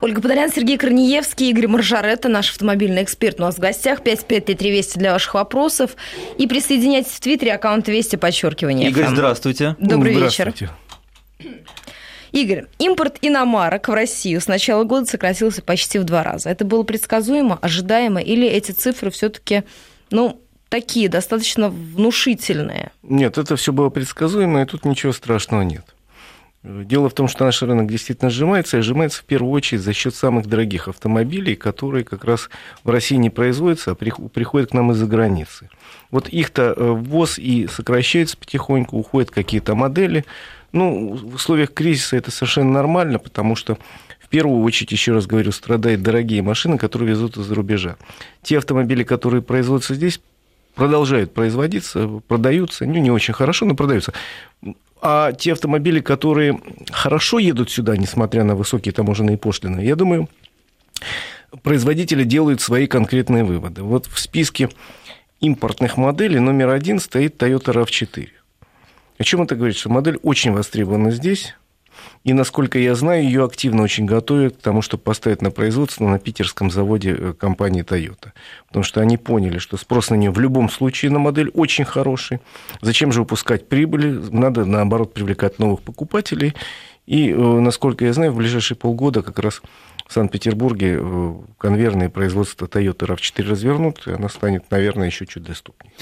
Ольга Подолян, Сергей Корнеевский, Игорь Маржаретта, наш автомобильный эксперт у нас в гостях. 5533 Вести для ваших вопросов. И присоединяйтесь в Твиттере, аккаунт Вести, подчеркивание. Игорь, здравствуйте. Добрый здравствуйте. вечер. Игорь, импорт иномарок в Россию с начала года сократился почти в два раза. Это было предсказуемо, ожидаемо, или эти цифры все-таки, ну, такие достаточно внушительные? Нет, это все было предсказуемо, и тут ничего страшного нет. Дело в том, что наш рынок действительно сжимается, и сжимается в первую очередь за счет самых дорогих автомобилей, которые как раз в России не производятся, а приходят к нам из-за границы. Вот их-то э, ввоз и сокращается потихоньку, уходят какие-то модели. Ну, в условиях кризиса это совершенно нормально, потому что в первую очередь, еще раз говорю, страдают дорогие машины, которые везут из-за рубежа. Те автомобили, которые производятся здесь, продолжают производиться, продаются, ну, не очень хорошо, но продаются. А те автомобили, которые хорошо едут сюда, несмотря на высокие таможенные пошлины, я думаю, производители делают свои конкретные выводы. Вот в списке импортных моделей номер один стоит Toyota RAV4. О чем это говорит? Что модель очень востребована здесь, и, насколько я знаю, ее активно очень готовят к тому, чтобы поставить на производство на питерском заводе э, компании Toyota. Потому что они поняли, что спрос на нее в любом случае на модель очень хороший. Зачем же выпускать прибыли? Надо, наоборот, привлекать новых покупателей. И, э, насколько я знаю, в ближайшие полгода как раз в Санкт-Петербурге э, конвейерное производство Toyota RAV4 развернут, и она станет, наверное, еще чуть доступнее.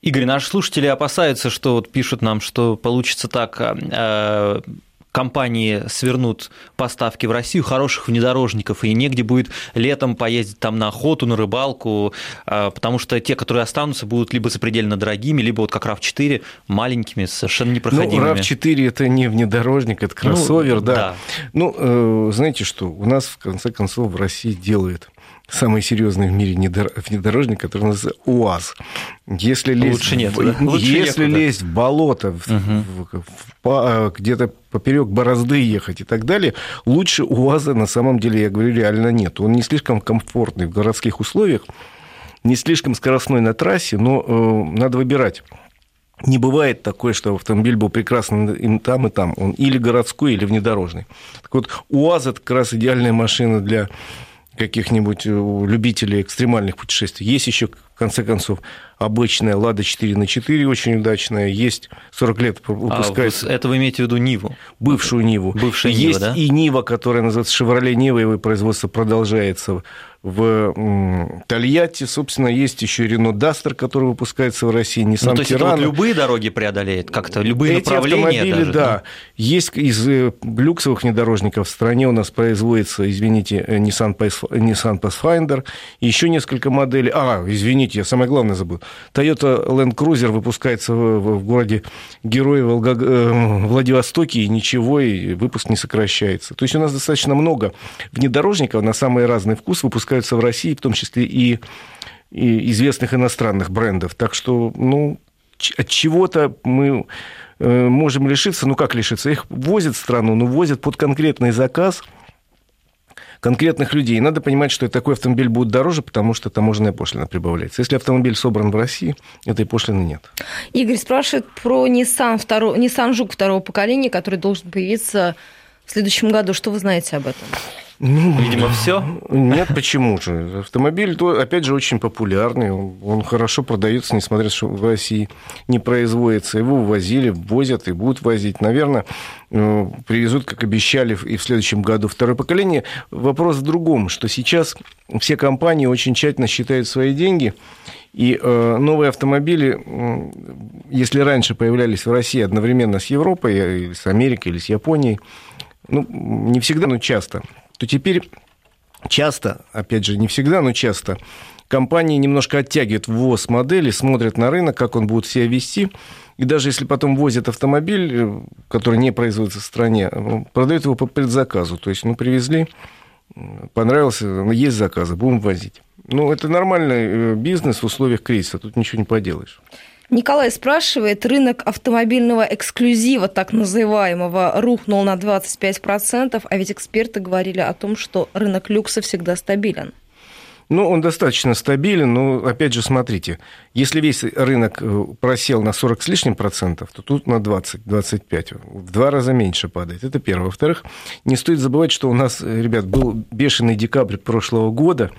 Игорь, наши слушатели опасаются, что вот пишут нам, что получится так, а, компании свернут поставки в Россию хороших внедорожников, и негде будет летом поездить там на охоту, на рыбалку, а, потому что те, которые останутся, будут либо запредельно дорогими, либо вот как RAV4 маленькими, совершенно непроходимыми. Ну, RAV4 это не внедорожник, это ну, кроссовер, ну, да. да. Ну, э, знаете что, у нас, в конце концов, в России делают самый серьезный в мире внедорожник, который называется УАЗ. Если лезть, Лучше нет, в, да? Лучше если лезть в болото, угу. в, где-то поперек борозды ехать и так далее, лучше УАЗа на самом деле, я говорю, реально нет. Он не слишком комфортный в городских условиях, не слишком скоростной на трассе, но э, надо выбирать. Не бывает такое, что автомобиль был прекрасный и там, и там. Он или городской, или внедорожный. Так вот, УАЗ – это как раз идеальная машина для каких-нибудь э, любителей экстремальных путешествий. Есть еще, в конце концов, обычная Лада 4 на 4 очень удачная. Есть 40 лет выпускается. А это вы имеете в виду Ниву? Бывшую Ниву. Бывшая Нива, Есть да? и Нива, которая называется Шевроле Нива, его производство продолжается в Тольятти. Собственно, есть еще Рено Дастер, который выпускается в России, Nissan ну, то есть Тирана. Это вот любые дороги преодолеет, как-то любые Эти направления автомобили, даже, да. да. Есть из э, люксовых внедорожников в стране у нас производится, извините, э, Nissan, Nissan Pathfinder, еще несколько моделей. А, извините, я самое главное забыл. Toyota Land Cruiser выпускается в, в городе Герои Волга... Э, Владивостоке, и ничего, и выпуск не сокращается. То есть у нас достаточно много внедорожников на самые разные вкусы выпускаются в России, в том числе и, и известных иностранных брендов. Так что, ну, от чего-то мы э, можем лишиться, ну как лишиться, их возят в страну, но возят под конкретный заказ – конкретных людей. Надо понимать, что такой автомобиль будет дороже, потому что таможенная пошлина прибавляется. Если автомобиль собран в России, этой пошлины нет. Игорь спрашивает про Nissan, второго, Nissan Жук второго поколения, который должен появиться в следующем году. Что вы знаете об этом? Ну, Видимо, все. Нет, почему же? Автомобиль, опять же, очень популярный. Он хорошо продается, несмотря на то, что в России не производится. Его ввозили, возят и будут возить. Наверное, э, привезут, как обещали, и в следующем году второе поколение. Вопрос в другом, что сейчас все компании очень тщательно считают свои деньги. И э, новые автомобили, если раньше появлялись в России одновременно с Европой, э, или с Америкой, или с Японией, ну, не всегда, но часто – то теперь часто, опять же, не всегда, но часто, компании немножко оттягивают ввоз модели, смотрят на рынок, как он будет себя вести, и даже если потом возят автомобиль, э, который не производится в стране, э, продают его по предзаказу. То есть, ну, привезли, понравился, ну, есть заказы, будем возить. Ну, это нормальный э, бизнес в условиях кризиса, тут ничего не поделаешь. Николай спрашивает, рынок автомобильного эксклюзива, так называемого, рухнул на 25%, а ведь эксперты говорили о том, что рынок люкса всегда стабилен. Ну, он достаточно стабилен, но, опять же, смотрите, если весь рынок э, просел на 40 с лишним процентов, то тут на 20-25, в два раза меньше падает. Это первое. Во-вторых, не стоит забывать, что у нас, э, ребят, был бешеный декабрь прошлого года,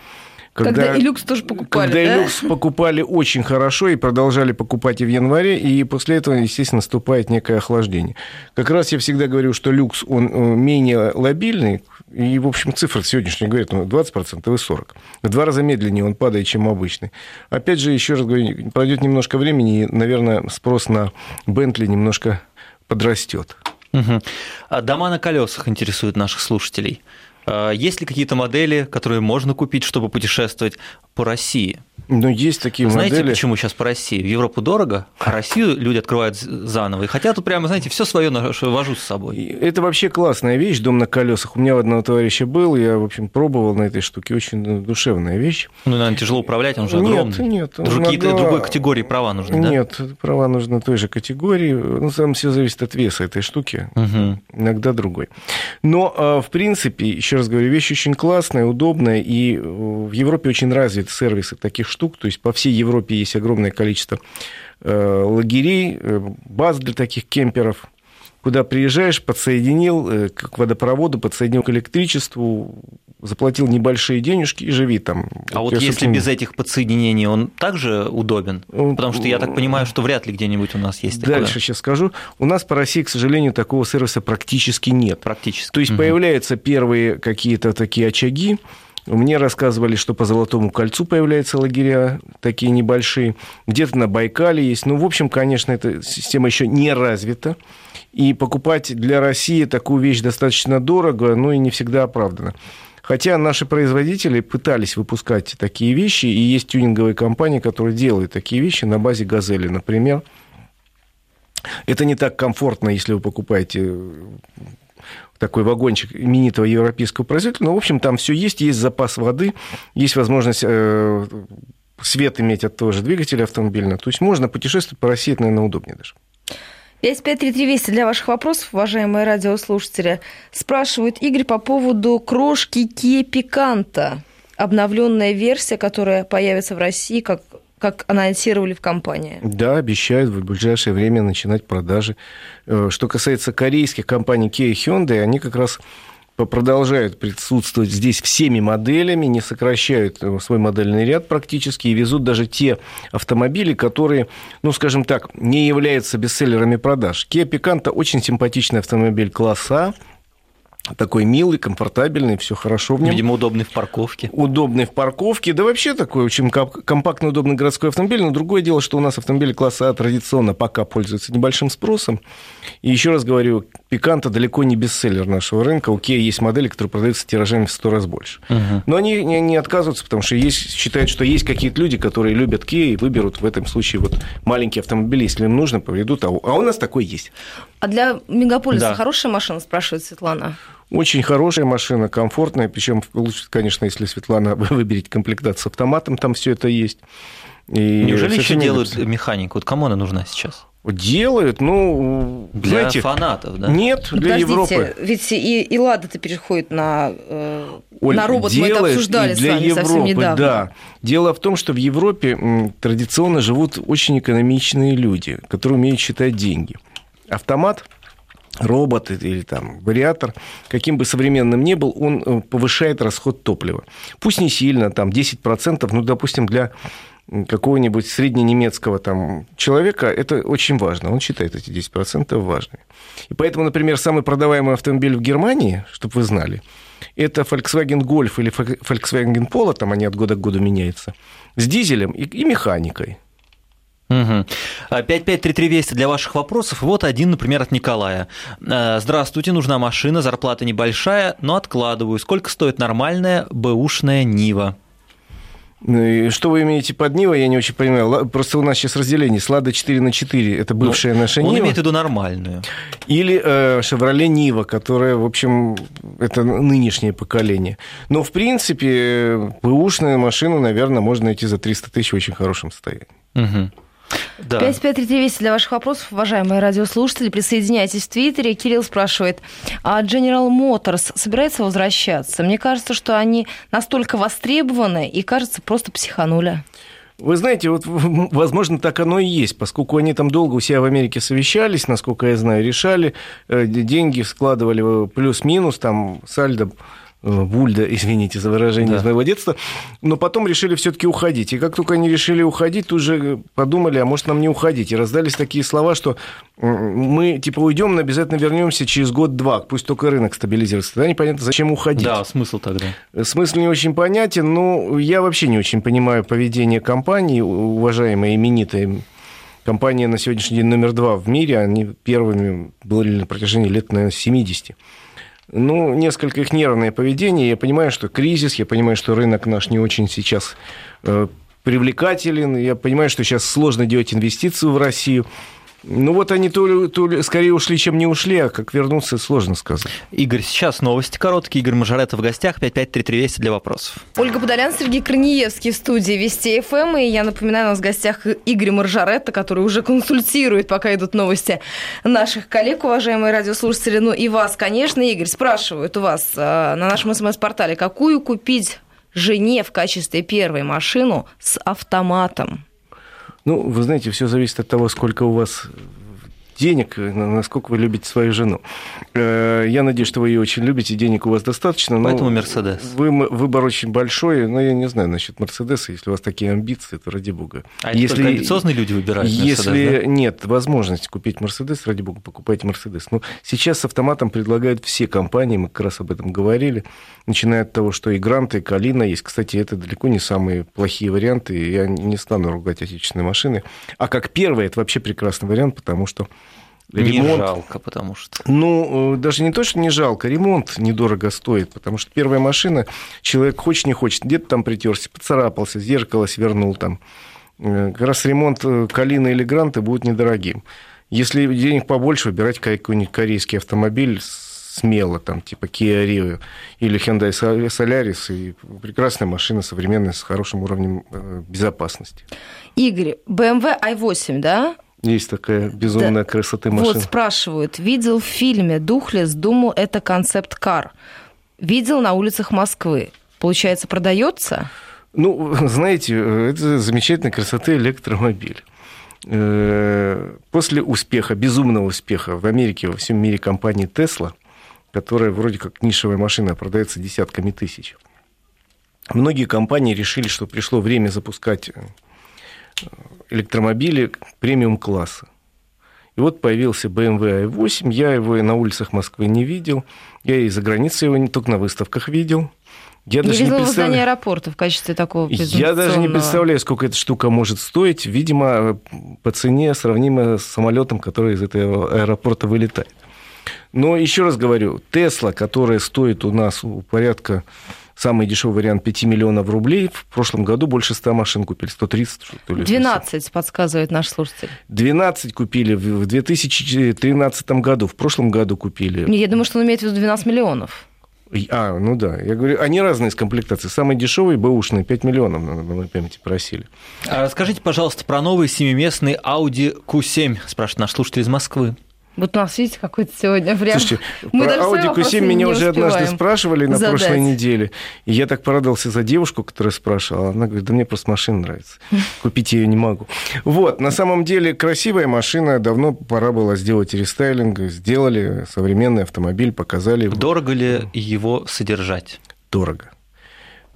когда, когда и люкс тоже покупали, Когда да? и люкс покупали очень хорошо и продолжали покупать и в январе, и после этого, естественно, наступает некое охлаждение. Как раз я всегда говорю, что люкс, он э, менее лобильный, и, в общем, цифры сегодняшние говорят, ну, 20% и 40%. В два раза медленнее он падает, чем обычный. Опять же, еще раз говорю, пройдет немножко времени, и, наверное, спрос на Бентли немножко подрастет. Угу. А дома на колесах интересуют наших слушателей. А есть ли какие-то модели, которые можно купить, чтобы путешествовать по России? Ну, есть такие знаете, модели. почему сейчас по России? В Европу дорого, а Россию люди открывают заново. И хотят тут прямо, знаете, все свое вожу с собой. Это вообще классная вещь, дом на колесах. У меня у одного товарища был, я, в общем, пробовал на этой штуке. Очень душевная вещь. Ну, наверное, тяжело управлять, он же огромный. Нет, нет. Другие, иногда... Другой категории права нужны, да? Нет, права нужны той же категории. Ну, там все зависит от веса этой штуки. Угу. Иногда другой. Но, а, в принципе, еще раз говорю, вещь очень классная, удобная, и э, в Европе очень развиты сервисы таких штук, то есть по всей Европе есть огромное количество э, лагерей, э, баз для таких кемперов, куда приезжаешь, подсоединил к водопроводу, подсоединил к электричеству, заплатил небольшие денежки и живи там. А вот если без этих подсоединений, он также удобен? Потому что я так понимаю, что вряд ли где-нибудь у нас есть Дальше такое. сейчас скажу. У нас по России, к сожалению, такого сервиса практически нет. Практически. То есть угу. появляются первые какие-то такие очаги, мне рассказывали, что по Золотому кольцу появляются лагеря такие небольшие. Где-то на Байкале есть. Ну, в общем, конечно, эта система еще не развита. И покупать для России такую вещь достаточно дорого, но и не всегда оправданно. Хотя наши производители пытались выпускать такие вещи, и есть тюнинговые компании, которые делают такие вещи на базе «Газели», например. Это не так комфортно, если вы покупаете такой вагончик именитого европейского производителя. Но, в общем, там все есть, есть запас воды, есть возможность э, свет иметь от того же двигателя автомобильного. То есть можно путешествовать по России, это, наверное, удобнее даже. 553320 для ваших вопросов, уважаемые радиослушатели. Спрашивают Игорь по поводу крошки Picanto. Обновленная версия, которая появится в России, как как анонсировали в компании. Да, обещают в ближайшее время начинать продажи. Э, что касается корейских компаний Kia и Hyundai, они как раз продолжают присутствовать здесь всеми моделями, не сокращают э, свой модельный ряд практически и везут даже те автомобили, которые, ну, скажем так, не являются бестселлерами продаж. Kia Picanto очень симпатичный автомобиль класса, такой милый, комфортабельный, все хорошо в нем. Видимо, удобный в парковке. Удобный в парковке, да вообще такой очень компактный, удобный городской автомобиль. Но другое дело, что у нас автомобили класса А традиционно пока пользуются небольшим спросом. И еще раз говорю, Пиканта далеко не бестселлер нашего рынка. У Kia есть модели, которые продаются тиражами в 100 раз больше. Угу. Но они не, не отказываются, потому что есть, считают, что есть какие-то люди, которые любят Kia и выберут в этом случае вот маленький автомобиль, если им нужно, поведут. А у, а у нас такой есть. А для мегаполиса да. хорошая машина, спрашивает Светлана? Очень хорошая машина, комфортная, причем лучше, конечно, если Светлана выберет комплектацию с автоматом, там все это есть. И Неужели еще делают механику? Вот кому она нужна сейчас? Делают, ну, для знаете, фанатов, да? Нет, для Подождите, Европы. Ведь и, и Лада-то переходит на, э, Оль, на робот, мы это обсуждали для с вами Европы, совсем недавно. Да. Дело в том, что в Европе традиционно живут очень экономичные люди, которые умеют считать деньги. Автомат робот или там вариатор, каким бы современным ни был, он э, повышает расход топлива. Пусть не сильно, там 10%, ну, допустим, для какого-нибудь средненемецкого там человека это очень важно. Он считает эти 10% важными. И поэтому, например, самый продаваемый автомобиль в Германии, чтобы вы знали, это Volkswagen Golf или Volkswagen Polo, там они от года к году меняются, с дизелем и, и механикой. Угу. 553320 для ваших вопросов. Вот один, например, от Николая. Э, Здравствуйте, нужна машина, зарплата небольшая, но откладываю. Сколько стоит нормальная бэушная Нива? Ну что вы имеете под Нива, я не очень понимаю. Просто у нас сейчас разделение. Слада 4 на 4 – это бывшая ну, наша он Нива. Он имеет в виду нормальную. Или э, Шевроле Нива, которая, в общем, это нынешнее поколение. Но, в принципе, бэушную машину, наверное, можно найти за 300 тысяч в очень хорошем состоянии. Угу. Да. 5533 для ваших вопросов, уважаемые радиослушатели. Присоединяйтесь в Твиттере. Кирилл спрашивает, а General Motors собирается возвращаться? Мне кажется, что они настолько востребованы и, кажется, просто психанули. Вы знаете, вот, возможно, так оно и есть, поскольку они там долго у себя в Америке совещались, насколько я знаю, решали, э, деньги складывали плюс-минус, там сальдо Бульда, извините за выражение да. из моего детства, но потом решили все-таки уходить. И как только они решили уходить, тут же подумали, а может нам не уходить. И раздались такие слова, что мы типа уйдем, но обязательно вернемся через год-два, пусть только рынок стабилизируется. Тогда непонятно, зачем уходить. Да, смысл тогда. Смысл не очень понятен, но я вообще не очень понимаю поведение компании, уважаемые именитые компания на сегодняшний день номер два в мире, они первыми были на протяжении лет, наверное, 70 ну, несколько их нервное поведение. Я понимаю, что кризис, я понимаю, что рынок наш не очень сейчас э, привлекателен, я понимаю, что сейчас сложно делать инвестиции в Россию. Ну вот они то ли, то ли скорее ушли, чем не ушли, а как вернуться, сложно сказать. Игорь, сейчас новости короткие. Игорь Мажорета в гостях. 553320 для вопросов. Ольга Подолян, Сергей Корнеевский в студии Вести ФМ. Эм. И я напоминаю, у нас в гостях Игорь Маржаретта, который уже консультирует, пока идут новости наших коллег, уважаемые радиослушатели. Ну и вас, конечно, Игорь, спрашивают у вас а, на нашем СМС-портале, какую купить жене в качестве первой машину с автоматом? Ну, вы знаете, все зависит от того, сколько у вас денег, насколько вы любите свою жену. Э, я надеюсь, что вы ее очень любите, денег у вас достаточно. Поэтому Мерседес. Вы, выбор очень большой, но я не знаю насчет Мерседеса, если у вас такие амбиции, то ради бога. А если только амбициозные люди выбирают Мерседес, Если да? нет возможности купить Мерседес, ради бога, покупайте Мерседес. Но сейчас с автоматом предлагают все компании, мы как раз об этом говорили, начиная от того, что и Гранта, и Калина есть. Кстати, это далеко не самые плохие варианты, я не стану ругать отечественные машины. А как первый, это вообще прекрасный вариант, потому что Ремонт, не жалко, потому что... Ну, э, даже не то, что не жалко, ремонт недорого стоит, потому что первая машина, человек хочет, не хочет, где-то там притерся, поцарапался, зеркало свернул там. Э, как раз ремонт э, Калины или Гранта будет недорогим. Если денег побольше, выбирать какой-нибудь корейский автомобиль смело, там, типа Kia Rio или Hyundai Solaris, и прекрасная машина, современная, с хорошим уровнем безопасности. Игорь, BMW i8, да? Есть такая безумная да. красоты машина. Вот спрашивают, видел в фильме «Духлес», думал, это концепт-кар. Видел на улицах Москвы. Получается, продается? Ну, знаете, это замечательная красоты электромобиль. Э, после успеха, безумного успеха в Америке, во всем мире компании Tesla, которая вроде как нишевая машина, продается десятками тысяч, многие компании решили, что пришло время запускать электромобили премиум-класса. И вот появился BMW i8, я его и на улицах Москвы не видел, я и за границей его не только на выставках видел. Я, я даже видела не представляю... в аэропорта в качестве такого Я даже не представляю, сколько эта штука может стоить. Видимо, по цене сравнимо с самолетом, который из этого аэропорта вылетает. Но еще раз говорю, Тесла, которая стоит у нас порядка самый дешевый вариант 5 миллионов рублей. В прошлом году больше 100 машин купили, 130 что ли. 12, подсказывает наш слушатель. 12 купили в 2013 году, в прошлом году купили. Я думаю, что он имеет в виду 12 миллионов. А, ну да. Я говорю, они разные с комплектацией. Самый дешевый бэушный 5 миллионов, на моей памяти просили. А расскажите, пожалуйста, про новый семиместный Audi Q7, спрашивает наш слушатель из Москвы. Вот у нас, видите, какой-то сегодня прям... Слушайте, Мы про Audi Q7 меня уже однажды спрашивали на задать. прошлой неделе. И я так порадовался за девушку, которая спрашивала. Она говорит, да мне просто машина нравится. Купить ее не могу. Вот, на самом деле красивая машина. Давно пора было сделать рестайлинг. Сделали современный автомобиль, показали. Дорого ли его содержать? Дорого.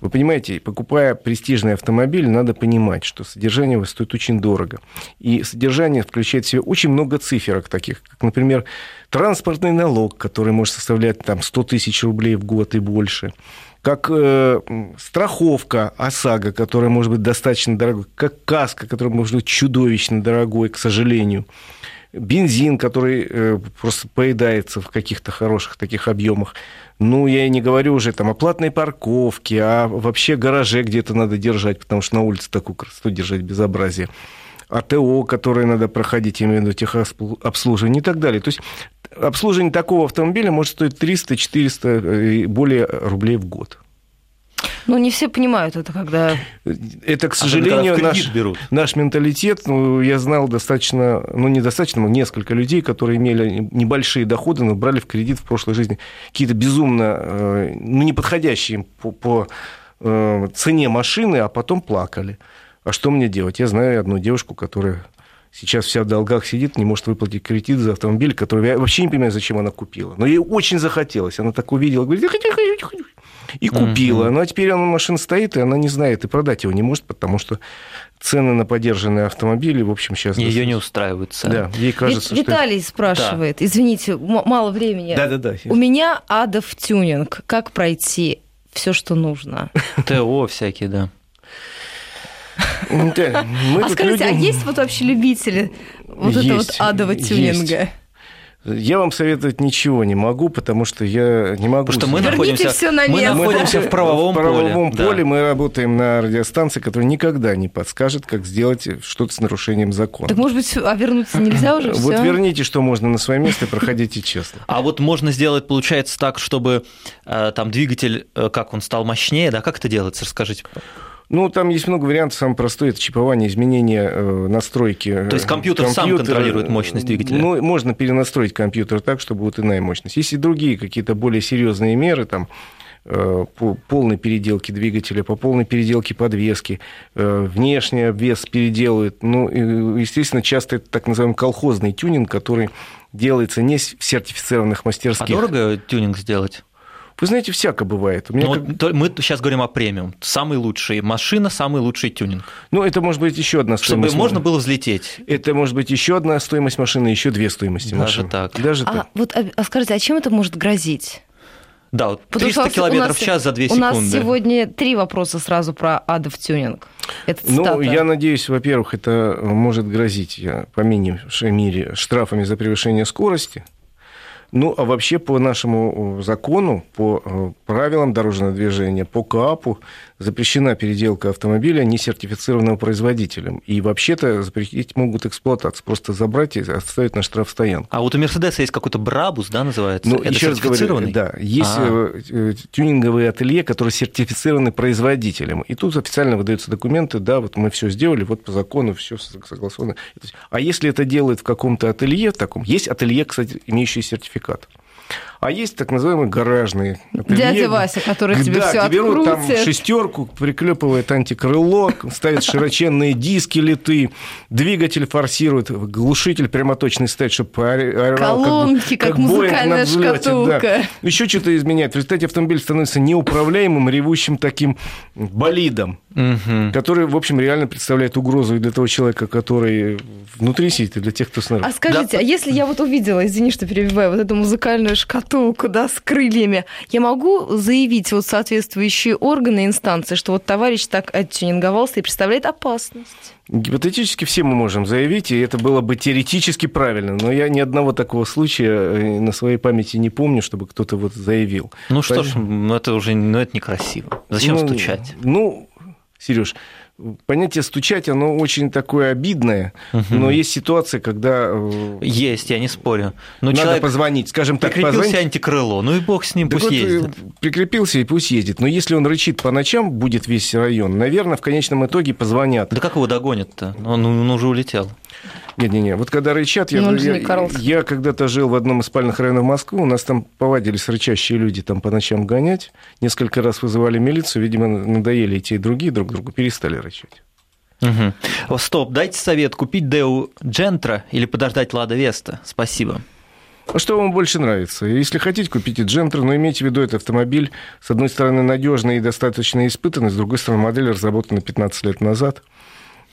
Вы понимаете, покупая престижный автомобиль, надо понимать, что содержание его стоит очень дорого. И содержание включает в себя очень много циферок таких, как, например, транспортный налог, который может составлять там, 100 тысяч рублей в год и больше, как э, страховка ОСАГО, которая может быть достаточно дорогой, как каска, которая может быть чудовищно дорогой, к сожалению, бензин, который э, просто поедается в каких-то хороших таких объемах. Ну, я и не говорю уже там о платной парковке, а вообще гараже где-то надо держать, потому что на улице такую красоту держать безобразие. АТО, которое надо проходить, именно в виду техобслуживание и так далее. То есть обслуживание такого автомобиля может стоить 300-400 и более рублей в год. Ну, не все понимают это, когда... Это, к сожалению, когда наш, берут. наш менталитет. Ну, я знал достаточно, ну, недостаточно, но несколько людей, которые имели небольшие доходы, но брали в кредит в прошлой жизни какие-то безумно, э, ну, неподходящие им по, по э, цене машины, а потом плакали. А что мне делать? Я знаю одну девушку, которая сейчас вся в долгах сидит, не может выплатить кредит за автомобиль, который я вообще не понимаю, зачем она купила. Но ей очень захотелось. Она так увидела, говорит, я хочу, хочу, хочу. И купила. Ну, а теперь она машина стоит, и она не знает, и продать его не может, потому что цены на поддержанные автомобили, в общем, сейчас... Ее не устраивают цены. Да, ей кажется, Вит- Виталий спрашивает, извините, м- мало времени. что... Да-да-да. У меня адов тюнинг. Как пройти все, что нужно? ТО всякие, да. Да, мы а скажите, а люди- есть вот вообще любители вот этого вот Есть, адового есть. Я вам советовать ничего не могу, потому что я не могу... Потому что мы Верните находимся, всё на мы находимся в правовом, в правовом поле. поле. да. Мы работаем на радиостанции, которая никогда не подскажет, как сделать что-то с нарушением закона. Так может быть, а вернуться нельзя уже Вот все? верните, что можно на свое место, проходите честно. А вот можно сделать, получается, так, чтобы э, там двигатель, э, как он стал мощнее, да? Как это делается? Расскажите. Ну, там есть много вариантов. Самый простой – это чипование, изменение э, настройки. э, То есть компьютер сам контролирует мощность двигателя? Ну, можно перенастроить компьютер так, чтобы вот иная мощность. Есть и другие какие-то более серьезные меры, там, э, по полной переделке двигателя, по полной переделке подвески, э, внешний обвес переделывают. Ну, естественно, часто это так называемый колхозный тюнинг, который делается не в сертифицированных А мастерских. дорого тюнинг сделать? Вы знаете, всяко бывает. У меня Ну, как- мы сейчас говорим о премиум. Самый лучший машина, самый лучший тюнинг. Ну, это может быть еще одна Чтобы стоимость. можно было взлететь. Это может быть еще одна стоимость машины, еще две стоимости Даже машины. так. Даже А так. вот а, а скажите, а чем это может грозить? Да, вот Потому 300 что у нас- километров у в час за 2 У секунды. нас сегодня три вопроса сразу про адов тюнинг. Это Ну, я надеюсь, во-первых, это может грозить, я, по меньшей мере, штрафами за превышение скорости. Ну, а вообще по нашему закону, по э, правилам дорожного движения, по КАПу запрещена переделка автомобиля несертифицированного производителем. И вообще-то запретить могут эксплуатацию. Просто забрать и оставить на штрафстоянку. А вот у Мерседеса есть какой-то Брабус, да, называется? Ну, Это еще раз говорю, да, есть А. э, э, тюнинговые ателье, которые сертифицированы производителем. И тут официально выдаются документы, да, вот мы все сделали, вот по закону все согласовано. А если это делают в каком-то ателье таком, есть ателье, кстати, имеющие сертификат. А есть так называемые гаражные ателье. Дядя Вася, который тебе да, все берут там открутит. шестерку, приклепывает антикрыло, ставят широченные диски литы, двигатель форсирует, глушитель прямоточный ставит, чтобы орал, Колонки, как музыкальная взлете, шкатулка. да. Еще что-то изменяет. В результате автомобиль становится неуправляемым, ревущим таким болидом, Мгм. который, в общем, реально представляет угрозу и для того человека, который внутри сидит, и для тех, кто снаружи. А скажите, а если я вот увидела, извини, что перебиваю, вот эту музыкальную шкатулку, да, с крыльями, я могу заявить вот соответствующие органы инстанции, что вот товарищ так оттюнинговался и представляет опасность? Гипотетически все мы можем заявить, и это было бы теоретически правильно, но я ни одного такого случая э, на своей памяти не помню, чтобы кто-то вот заявил. Ну что ж, ну это уже ну, это некрасиво. Зачем Ну, стучать? Ну, Сереж, понятие стучать, оно очень такое обидное, но есть ситуация, когда э, Есть, я не спорю. Но надо человек позвонить, скажем так, прикрепился позвонить. антикрыло, ну и бог с ним, Так пусть вот, э, ездит. прикрепился и пусть ездит. Но если он рычит по ночам, будет весь район, наверное, в конечном итоге позвонят. Да как его догонят-то? Он, он уже улетел. Не-не-не, вот когда рычат, я, Ну, я, Карлсон. я когда-то жил в одном из спальных районов Москвы, у нас там повадились рычащие люди там по ночам гонять, несколько раз вызывали милицию, видимо, надоели и те, и другие друг другу, перестали рычать. О, Стоп, дайте совет, купить Деу Джентра или подождать Лада Веста? Спасибо. А что вам больше нравится? Если хотите, купите Джентер, но имейте в виду, это автомобиль, с одной стороны, надежный и достаточно испытанный, с другой стороны, модель разработана 15 лет назад,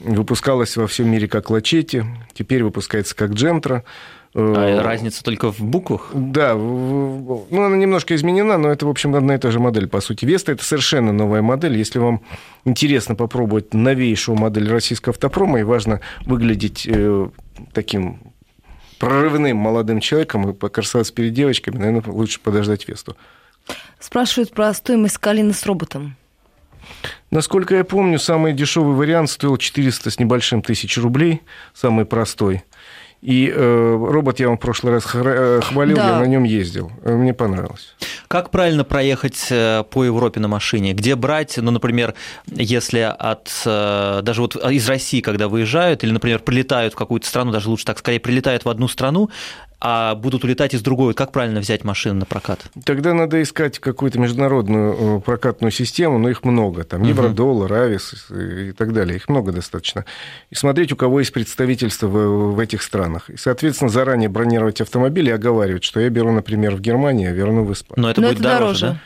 выпускалась во всем мире как Лачетти, теперь выпускается как Джентра. Э, А разница только в буквах? Да, ну, она немножко изменена, но это, в общем, одна и та же модель, по сути. Веста – это совершенно новая модель. Если вам интересно попробовать новейшую модель российского автопрома, и важно выглядеть э, таким прорывным молодым человеком и покрасоваться перед девочками, наверное, лучше подождать Весту. Спрашивают про стоимость калины с роботом. Насколько я помню, самый дешевый вариант стоил 400 с небольшим тысяч рублей, самый простой. И э, робот я вам в прошлый раз э, хвалил, да. я на нем ездил. Э, мне понравилось. Как правильно проехать по Европе на машине? Где брать, ну, например, если от даже вот из России, когда выезжают, или, например, прилетают в какую-то страну, даже лучше так, скорее прилетают в одну страну, а будут улетать из другой. Как правильно взять машину на прокат? Тогда надо искать какую-то международную э, прокатную систему, но их много. Там Евродоллар, Авис и так далее. Их много достаточно. И смотреть, у кого есть представительство в, в этих странах. И, соответственно, заранее бронировать автомобиль и оговаривать, что я беру, например, в Германии, а верну в Испанию. Но это но будет это дороже, дороже, да?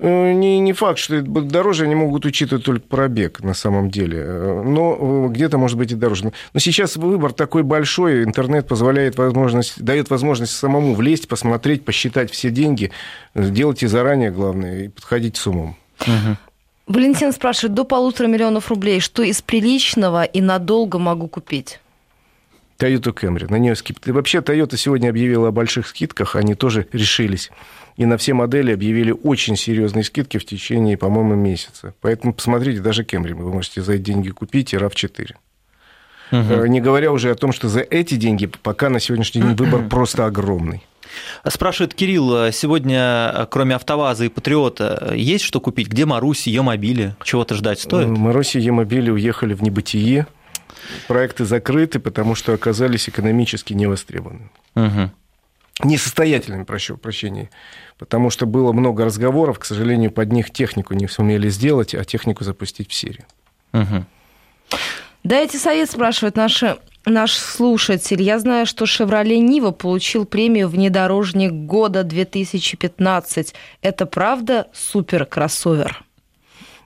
Э, не, не факт, что это будет дороже, они могут учитывать только пробег на самом деле. Э, но э, где-то может быть и дороже. Но сейчас выбор такой большой, интернет позволяет возможность, дает возможность самому влезть, посмотреть, посчитать все деньги. Делайте заранее, главное, и подходите с умом. Угу. Валентин спрашивает, до полутора миллионов рублей, что из приличного и надолго могу купить? Toyota Camry. На нее скидка. Вообще, Toyota сегодня объявила о больших скидках, они тоже решились и на все модели объявили очень серьезные скидки в течение, по-моему, месяца. Поэтому посмотрите, даже Кемри вы можете за эти деньги купить и RAV4. Угу. Не говоря уже о том, что за эти деньги пока на сегодняшний день выбор просто огромный. Спрашивает Кирилл, сегодня кроме АвтоВАЗа и Патриота есть что купить? Где Маруси, Е-мобили? Чего-то ждать стоит? Маруси и Е-мобили уехали в небытие. Проекты закрыты, потому что оказались экономически невостребованы. Угу несостоятельными, прошу прощения, потому что было много разговоров, к сожалению, под них технику не сумели сделать, а технику запустить в серию. Угу. Дайте совет, спрашивает наши наш слушатель. Я знаю, что «Шевроле Нива» получил премию «Внедорожник года 2015». Это правда супер-кроссовер?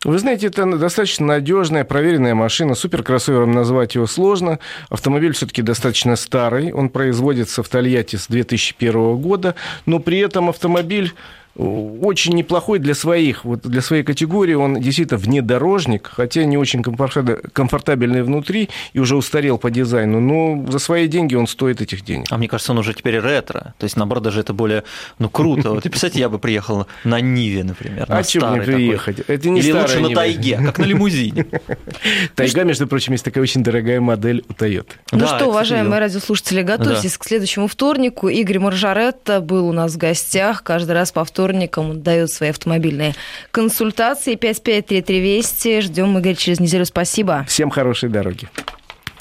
Вы знаете, это достаточно надежная, проверенная машина. Суперкроссовером назвать его сложно. Автомобиль все-таки достаточно старый. Он производится в Тольятти с 2001 года, но при этом автомобиль очень неплохой для своих, вот для своей категории. Он действительно внедорожник, хотя не очень комфортабельный внутри и уже устарел по дизайну, но за свои деньги он стоит этих денег. А мне кажется, он уже теперь ретро. То есть, наоборот, даже это более, ну, круто. Вот, и, представьте, я бы приехал на Ниве, например, на А чем не приехать? Это не Или лучше на Тайге, как на лимузине. Тайга, между прочим, есть такая очень дорогая модель у Toyota. Ну что, уважаемые радиослушатели, готовьтесь к следующему вторнику. Игорь Маржаретта был у нас в гостях. Каждый раз повтор вторникам он дает свои автомобильные консультации. 553320. Ждем, Игорь, через неделю. Спасибо. Всем хорошей дороги.